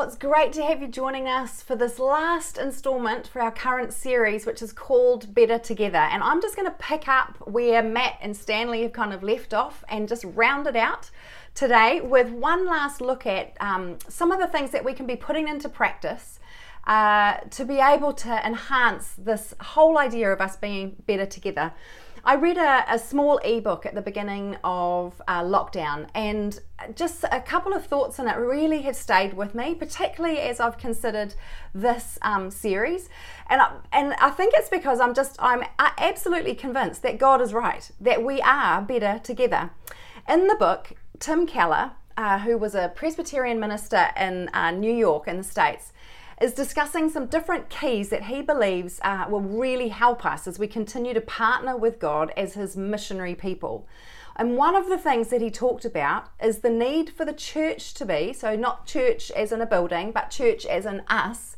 Well, it's great to have you joining us for this last installment for our current series, which is called Better Together. And I'm just going to pick up where Matt and Stanley have kind of left off and just round it out today with one last look at um, some of the things that we can be putting into practice uh, to be able to enhance this whole idea of us being better together. I read a, a small ebook at the beginning of uh, lockdown, and just a couple of thoughts in it really have stayed with me, particularly as I've considered this um, series. And I, and I think it's because I'm just I'm absolutely convinced that God is right, that we are better together. In the book, Tim Keller, uh, who was a Presbyterian minister in uh, New York in the States, is discussing some different keys that he believes uh, will really help us as we continue to partner with God as his missionary people. And one of the things that he talked about is the need for the church to be so, not church as in a building, but church as in us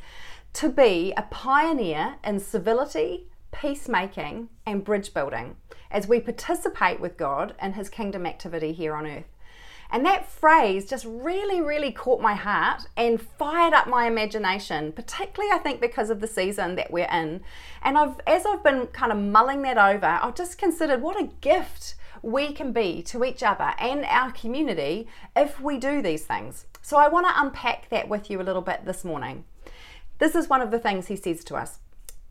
to be a pioneer in civility, peacemaking, and bridge building as we participate with God in his kingdom activity here on earth. And that phrase just really, really caught my heart and fired up my imagination, particularly I think because of the season that we're in. And I've as I've been kind of mulling that over, I've just considered what a gift we can be to each other and our community if we do these things. So I want to unpack that with you a little bit this morning. This is one of the things he says to us.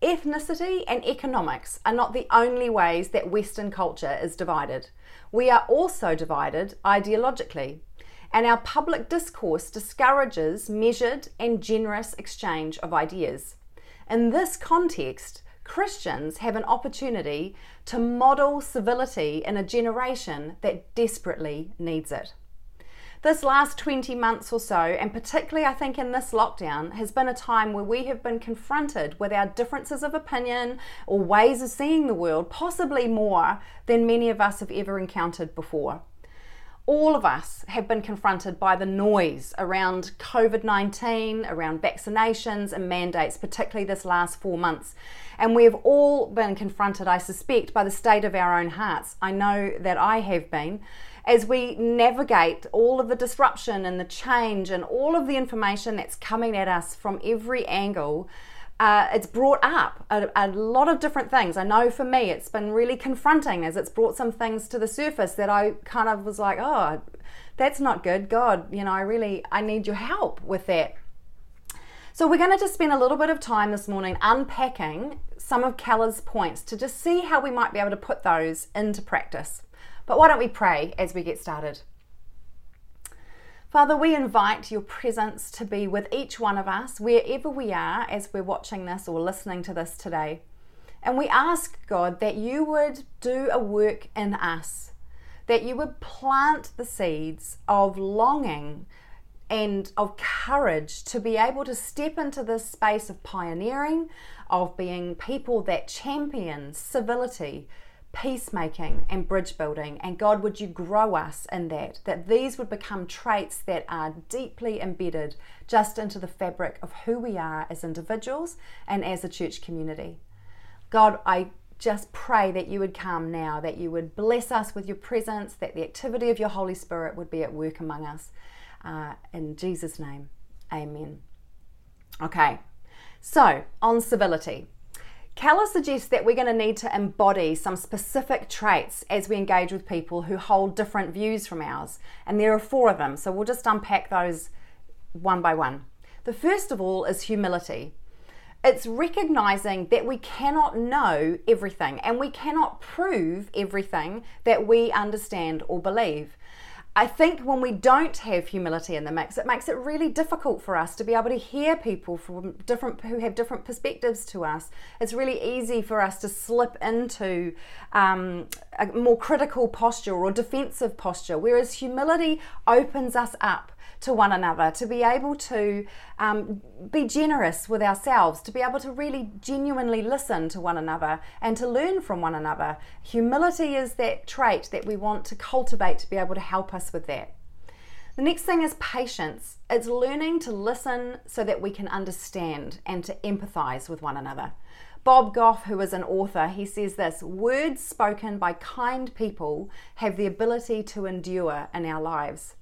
Ethnicity and economics are not the only ways that Western culture is divided. We are also divided ideologically, and our public discourse discourages measured and generous exchange of ideas. In this context, Christians have an opportunity to model civility in a generation that desperately needs it. This last 20 months or so, and particularly I think in this lockdown, has been a time where we have been confronted with our differences of opinion or ways of seeing the world, possibly more than many of us have ever encountered before. All of us have been confronted by the noise around COVID 19, around vaccinations and mandates, particularly this last four months. And we have all been confronted, I suspect, by the state of our own hearts. I know that I have been as we navigate all of the disruption and the change and all of the information that's coming at us from every angle. Uh, it's brought up a, a, lot of different things. I know for me, it's been really confronting as it's brought some things to the surface that I kind of was like, oh, that's not good. God, you know, I really, I need your help with that. So we're going to just spend a little bit of time this morning unpacking some of Keller's points to just see how we might be able to put those into practice. But why don't we pray as we get started? Father, we invite your presence to be with each one of us, wherever we are, as we're watching this or listening to this today. And we ask, God, that you would do a work in us, that you would plant the seeds of longing and of courage to be able to step into this space of pioneering, of being people that champion civility, peacemaking and bridge building. And God, would you grow us in that? That these would become traits that are deeply embedded just into the fabric of who we are as individuals and as a church community. God, I just pray that you would come now, that you would bless us with your presence, that the activity of your Holy Spirit would be at work among us. Uh, in Jesus' name, amen. Okay, so on civility. Keller suggests that we're going to need to embody some specific traits as we engage with people who hold different views from ours. And there are four of them, so we'll just unpack those one by one. The first of all is humility. It's recognizing that we cannot know everything and we cannot prove everything that we understand or believe. I think when we don't have humility in the mix, it makes it really difficult for us to be able to hear people from different who have different perspectives to us. It's really easy for us to slip into um, a more critical posture or defensive posture, whereas humility opens us up to one another, to be able to um, be generous with ourselves, to be able to really genuinely listen to one another and to learn from one another. Humility is that trait that we want to cultivate to be able to help us with that. The next thing is patience. It's learning to listen so that we can understand and to empathize with one another. Bob Goff, who is an author, he says this words spoken by kind people have the ability to endure in our lives.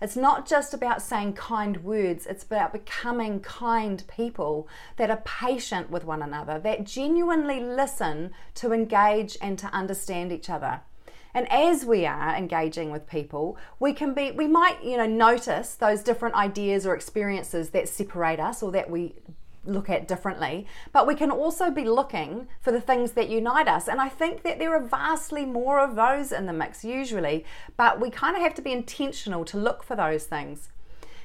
It's not just about saying kind words, it's about becoming kind people that are patient with one another, that genuinely listen to engage and to understand each other. And as we are engaging with people, we can be, we might, you know, notice those different ideas or experiences that separate us or that we look at differently, but we can also be looking for the things that unite us. And I think that there are vastly more of those in the mix usually, but we kind of have to be intentional to look for those things.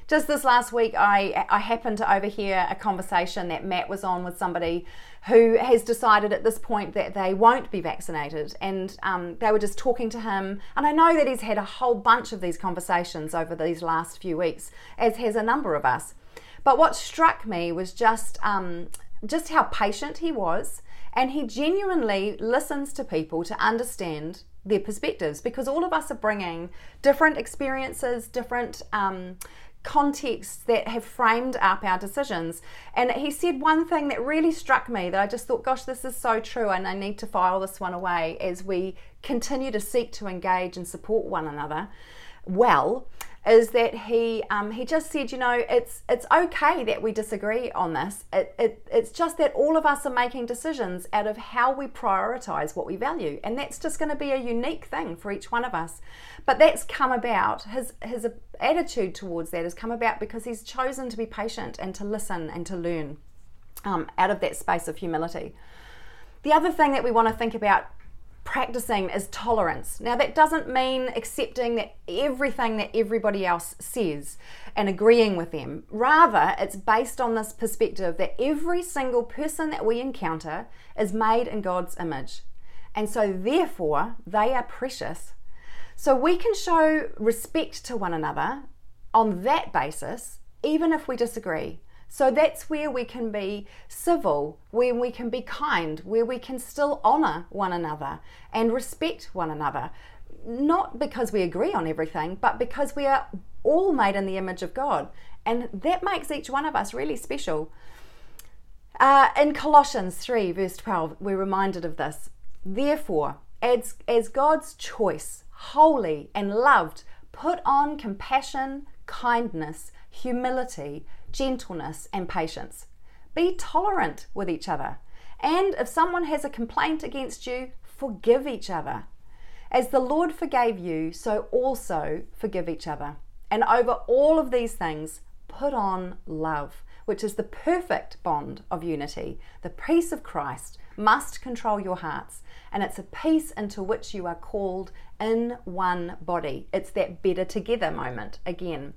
Just this last week, I, I happened to overhear a conversation that Matt was on with somebody who has decided at this point that they won't be vaccinated. And um, they were just talking to him. And I know that he's had a whole bunch of these conversations over these last few weeks, as has a number of us. But what struck me was just um, just how patient he was, and he genuinely listens to people to understand their perspectives because all of us are bringing different experiences, different um, contexts that have framed up our decisions. And he said one thing that really struck me that I just thought, gosh, this is so true, and I need to file this one away as we continue to seek to engage and support one another well is that he um, he just said, you know, it's it's okay that we disagree on this. It, it, it's just that all of us are making decisions out of how we prioritize what we value, and that's just going to be a unique thing for each one of us. But that's come about his his attitude towards that has come about because he's chosen to be patient and to listen and to learn um, out of that space of humility. The other thing that we want to think about practicing is tolerance. Now, that doesn't mean accepting that everything that everybody else says and agreeing with them. Rather, it's based on this perspective that every single person that we encounter is made in God's image. And so, therefore, they are precious. So, we can show respect to one another on that basis, even if we disagree. So that's where we can be civil, where we can be kind, where we can still honour one another and respect one another. Not because we agree on everything, but because we are all made in the image of God. And that makes each one of us really special. Uh, in Colossians 3, verse 12, we're reminded of this. Therefore, as, as God's choice, holy and loved, put on compassion, kindness, humility, gentleness, and patience. Be tolerant with each other. And if someone has a complaint against you, forgive each other. As the Lord forgave you, so also forgive each other. And over all of these things, put on love, which is the perfect bond of unity. The peace of Christ must control your hearts, and it's a peace into which you are called in one body. It's that better together moment again.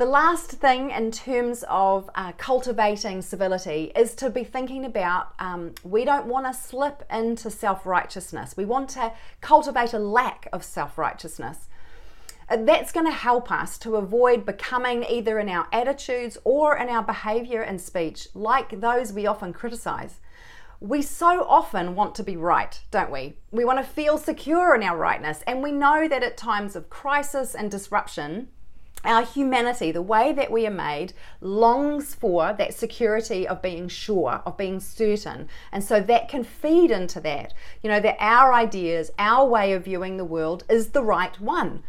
The last thing in terms of uh, cultivating civility is to be thinking about um, we don't want to slip into self righteousness. We want to cultivate a lack of self righteousness. Uh, that's going to help us to avoid becoming either in our attitudes or in our behavior and speech like those we often criticize. We so often want to be right, don't we? We want to feel secure in our rightness, and we know that at times of crisis and disruption, our humanity, the way that we are made, longs for that security of being sure, of being certain. And so that can feed into that, you know, that our ideas, our way of viewing the world is the right one.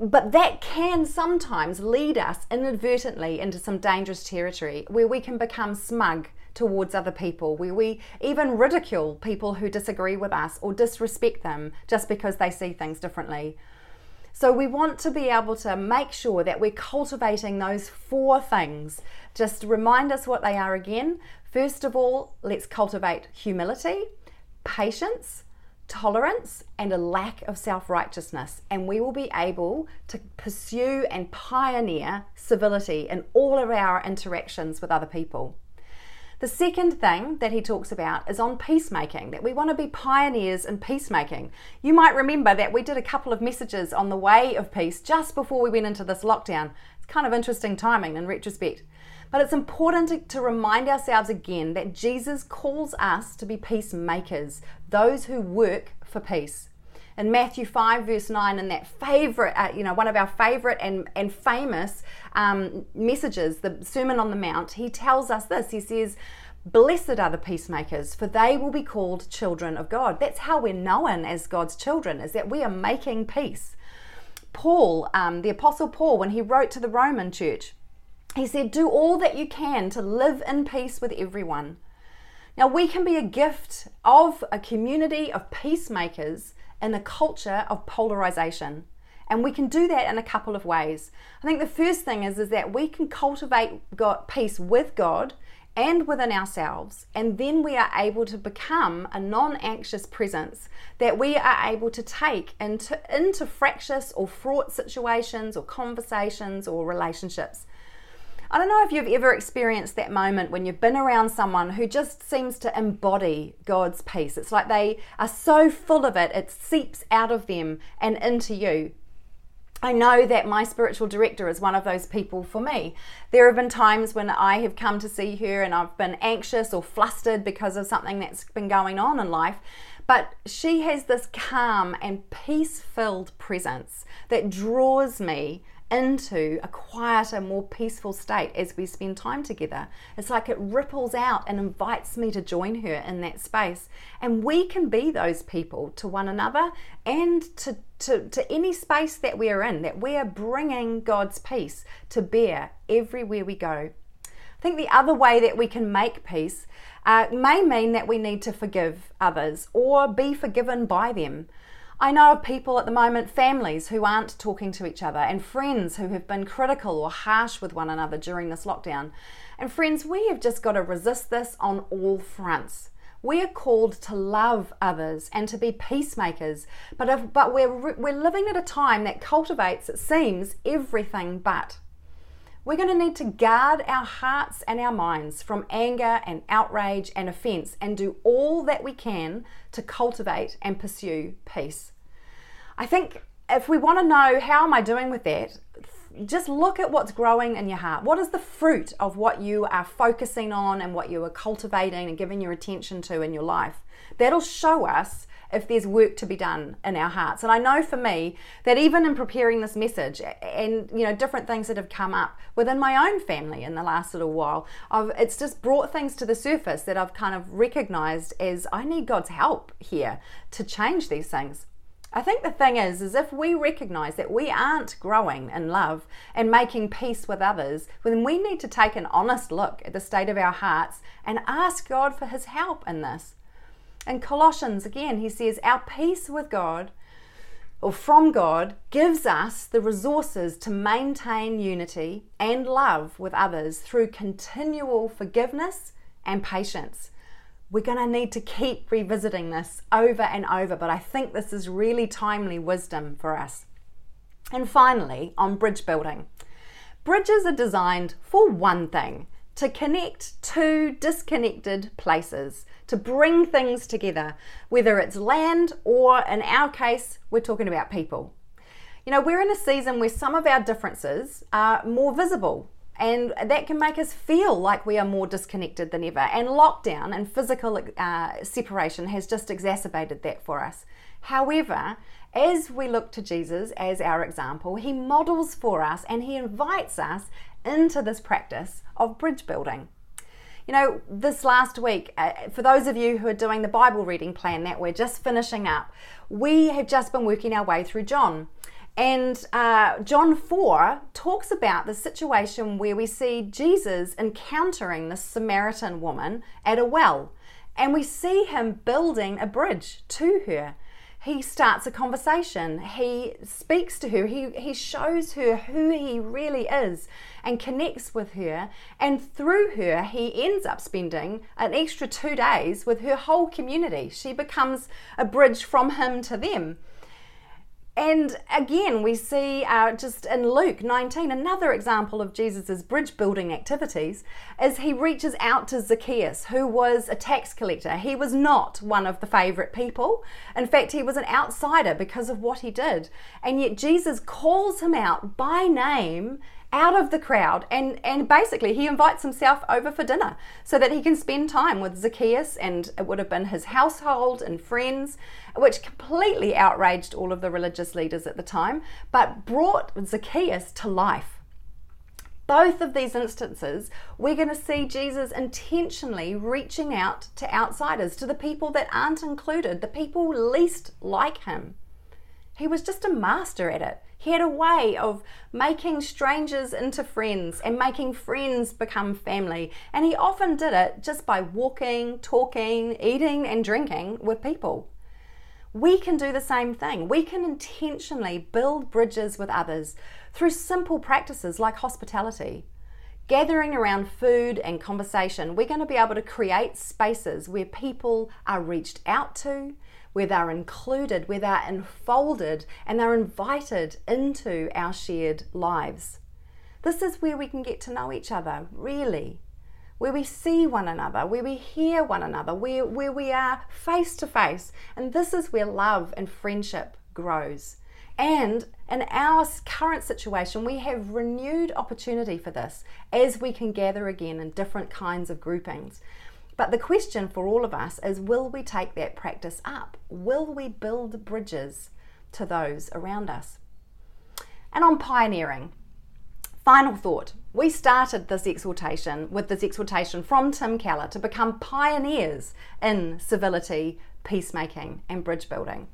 But that can sometimes lead us inadvertently into some dangerous territory where we can become smug towards other people, where we even ridicule people who disagree with us or disrespect them just because they see things differently. So we want to be able to make sure that we're cultivating those four things. Just remind us what they are again. First of all, let's cultivate humility, patience, tolerance, and a lack of self righteousness. And we will be able to pursue and pioneer civility in all of our interactions with other people. The second thing that he talks about is on peacemaking, that we want to be pioneers in peacemaking. You might remember that we did a couple of messages on the way of peace just before we went into this lockdown. It's kind of interesting timing in retrospect. But it's important to, to, remind ourselves again that Jesus calls us to be peacemakers, those who work for peace. In Matthew 5, verse 9, in that favorite, uh, you know, one of our favorite and, and famous um, messages, the Sermon on the Mount, he tells us this. He says, Blessed are the peacemakers, for they will be called children of God. That's how we're known as God's children, is that we are making peace. Paul, um, the Apostle Paul, when he wrote to the Roman church, he said, Do all that you can to live in peace with everyone. Now, we can be a gift of a community of peacemakers in a culture of polarization. And we can do that in a couple of ways. I think the first thing is, is that we can cultivate God, peace with God and within ourselves, and then we are able to become a non anxious presence that we are able to take into, into fractious or fraught situations or conversations or relationships. I don't know if you've ever experienced that moment when you've been around someone who just seems to embody God's peace. It's like they are so full of it, it seeps out of them and into you. I know that my spiritual director is one of those people for me. There have been times when I have come to see her and I've been anxious or flustered because of something that's been going on in life. But she has this calm and peace filled presence that draws me into a quieter, more peaceful state as we spend time together. It's like it ripples out and invites me to join her in that space. And we can be those people to one another and to, to, to any space that we are in, that we are bringing God's peace to bear everywhere we go. I think the other way that we can make peace uh, may mean that we need to forgive others or be forgiven by them. I know of people at the moment, families who aren't talking to each other, and friends who have been critical or harsh with one another during this lockdown. And friends, we have just got to resist this on all fronts. We are called to love others and to be peacemakers, but, if, but we're, we're living at a time that cultivates, it seems, everything but. We're going to need to guard our hearts and our minds from anger and outrage and offense and do all that we can to cultivate and pursue peace. I think if we want to know how am I doing with that, just look at what's growing in your heart. What is the fruit of what you are focusing on and what you are cultivating and giving your attention to in your life? That'll show us if there's work to be done in our hearts. And I know for me that even in preparing this message and you know different things that have come up within my own family in the last little while, I've, it's just brought things to the surface that I've kind of recognized as I need God's help here to change these things. I think the thing is, is if we recognize that we aren't growing in love and making peace with others, then we need to take an honest look at the state of our hearts and ask God for His help in this. In Colossians, again, he says, Our peace with God or from God gives us the resources to maintain unity and love with others through continual forgiveness and patience. We're going to need to keep revisiting this over and over, but I think this is really timely wisdom for us. And finally, on bridge building. Bridges are designed for one thing to connect two disconnected places, to bring things together, whether it's land or, in our case, we're talking about people. You know, we're in a season where some of our differences are more visible, and that can make us feel like we are more disconnected than ever. And lockdown and physical uh, separation has just exacerbated that for us. However, as we look to Jesus as our example, he models for us and he invites us into this practice of bridge building. You know, this last week, uh, for those of you who are doing the Bible reading plan that we're just finishing up, we have just been working our way through John. And uh, John 4 talks about the situation where we see Jesus encountering the Samaritan woman at a well. And we see him building a bridge to her he starts a conversation. He speaks to her. He, he shows her who he really is and connects with her. And through her, he ends up spending an extra two days with her whole community. She becomes a bridge from him to them. And again, we see uh, just in Luke 19, another example of Jesus' bridge building activities is he reaches out to Zacchaeus, who was a tax collector. He was not one of the favourite people. In fact, he was an outsider because of what he did. And yet, Jesus calls him out by name out of the crowd and and basically he invites himself over for dinner so that he can spend time with Zacchaeus and it would have been his household and friends which completely outraged all of the religious leaders at the time but brought Zacchaeus to life both of these instances, we're going to see Jesus intentionally reaching out to outsiders, to the people that aren't included, the people least like him. He was just a master at it. He had a way of making strangers into friends and making friends become family. And he often did it just by walking, talking, eating, and drinking with people. We can do the same thing. We can intentionally build bridges with others through simple practices like hospitality. Gathering around food and conversation, we're going to be able to create spaces where people are reached out to, where they're included, where they're enfolded, and they're invited into our shared lives. This is where we can get to know each other, really. Where we see one another, where we hear one another, where, where we are face to face. And this is where love and friendship grows. And in our current situation, we have renewed opportunity for this as we can gather again in different kinds of groupings. But the question for all of us is will we take that practice up? Will we build bridges to those around us? And on pioneering, final thought. We started this exhortation with this exhortation from Tim Keller to become pioneers in civility, peacemaking, and bridge building.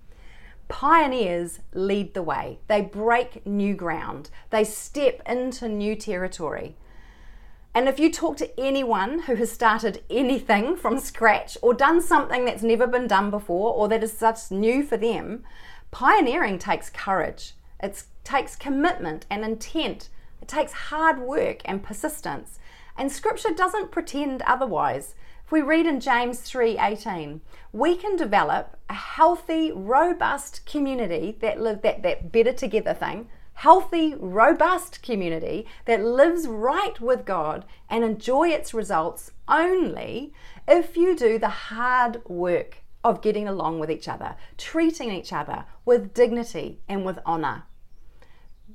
Pioneers lead the way, they break new ground, they step into new territory. And if you talk to anyone who has started anything from scratch or done something that's never been done before or that is such new for them, pioneering takes courage. It takes commitment and intent. It takes hard work and persistence. And scripture doesn't pretend otherwise. If we read in James 3:18, we can develop a healthy, robust community that live that, that better together thing healthy, robust community that lives right with God and enjoy its results only if you do the hard work of getting along with each other, treating each other with dignity and with honor.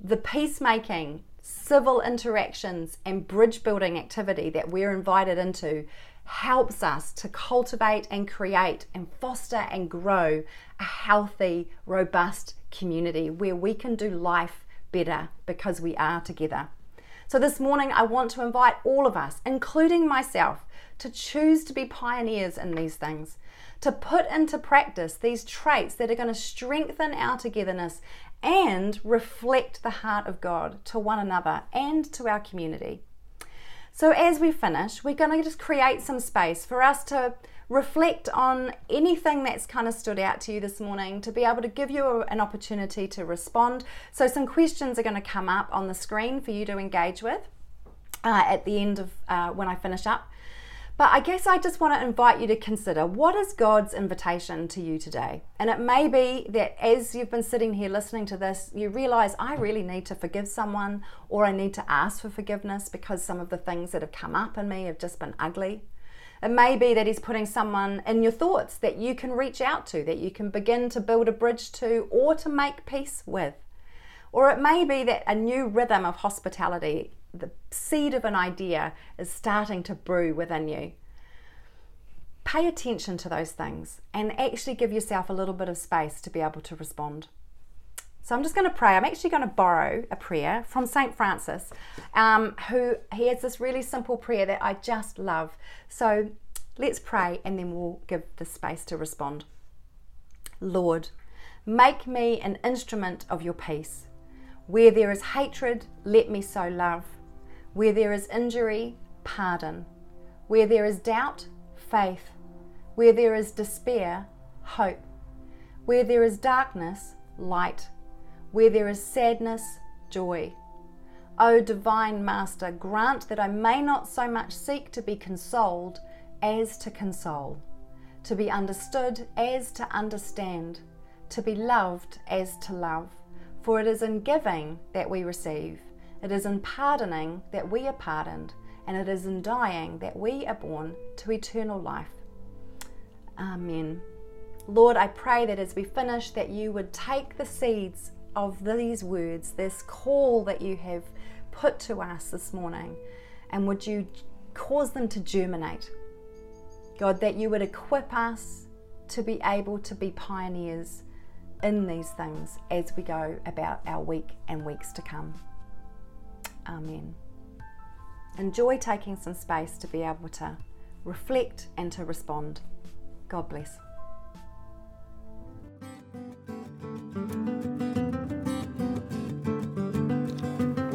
The peacemaking, civil interactions, and bridge building activity that we're invited into helps us to cultivate and create and foster and grow a healthy, robust community where we can do life better because we are together. So, this morning, I want to invite all of us, including myself, to choose to be pioneers in these things, to put into practice these traits that are going to strengthen our togetherness and reflect the heart of God to one another and to our community. So, as we finish, we're going to just create some space for us to reflect on anything that's kind of stood out to you this morning to be able to give you an opportunity to respond. So, some questions are going to come up on the screen for you to engage with uh, at the end of uh, when I finish up. But I guess I just want to invite you to consider what is God's invitation to you today? And it may be that as you've been sitting here listening to this, you realize I really need to forgive someone or I need to ask for forgiveness because some of the things that have come up in me have just been ugly. It may be that He's putting someone in your thoughts that you can reach out to, that you can begin to build a bridge to, or to make peace with. Or it may be that a new rhythm of hospitality, the seed of an idea, is starting to brew within you. Pay attention to those things and actually give yourself a little bit of space to be able to respond. So I'm just going to pray. I'm actually going to borrow a prayer from St. Francis, um, who he has this really simple prayer that I just love. So let's pray and then we'll give the space to respond. Lord, make me an instrument of your peace. Where there is hatred, let me sow love. Where there is injury, pardon. Where there is doubt, faith. Where there is despair, hope. Where there is darkness, light where there is sadness, joy. O divine Master, grant that I may not so much seek to be consoled as to console, to be understood as to understand, to be loved as to love. For it is in giving that we receive, it is in pardoning that we are pardoned, and it is in dying that we are born to eternal life. Amen. Lord, I pray that as we finish, that you would take the seeds of these words, this call that you have put to us this morning, and would you cause them to germinate? God, that you would equip us to be able to be pioneers in these things as we go about our week and weeks to come. Amen. Enjoy taking some space to be able to reflect and to respond. God bless.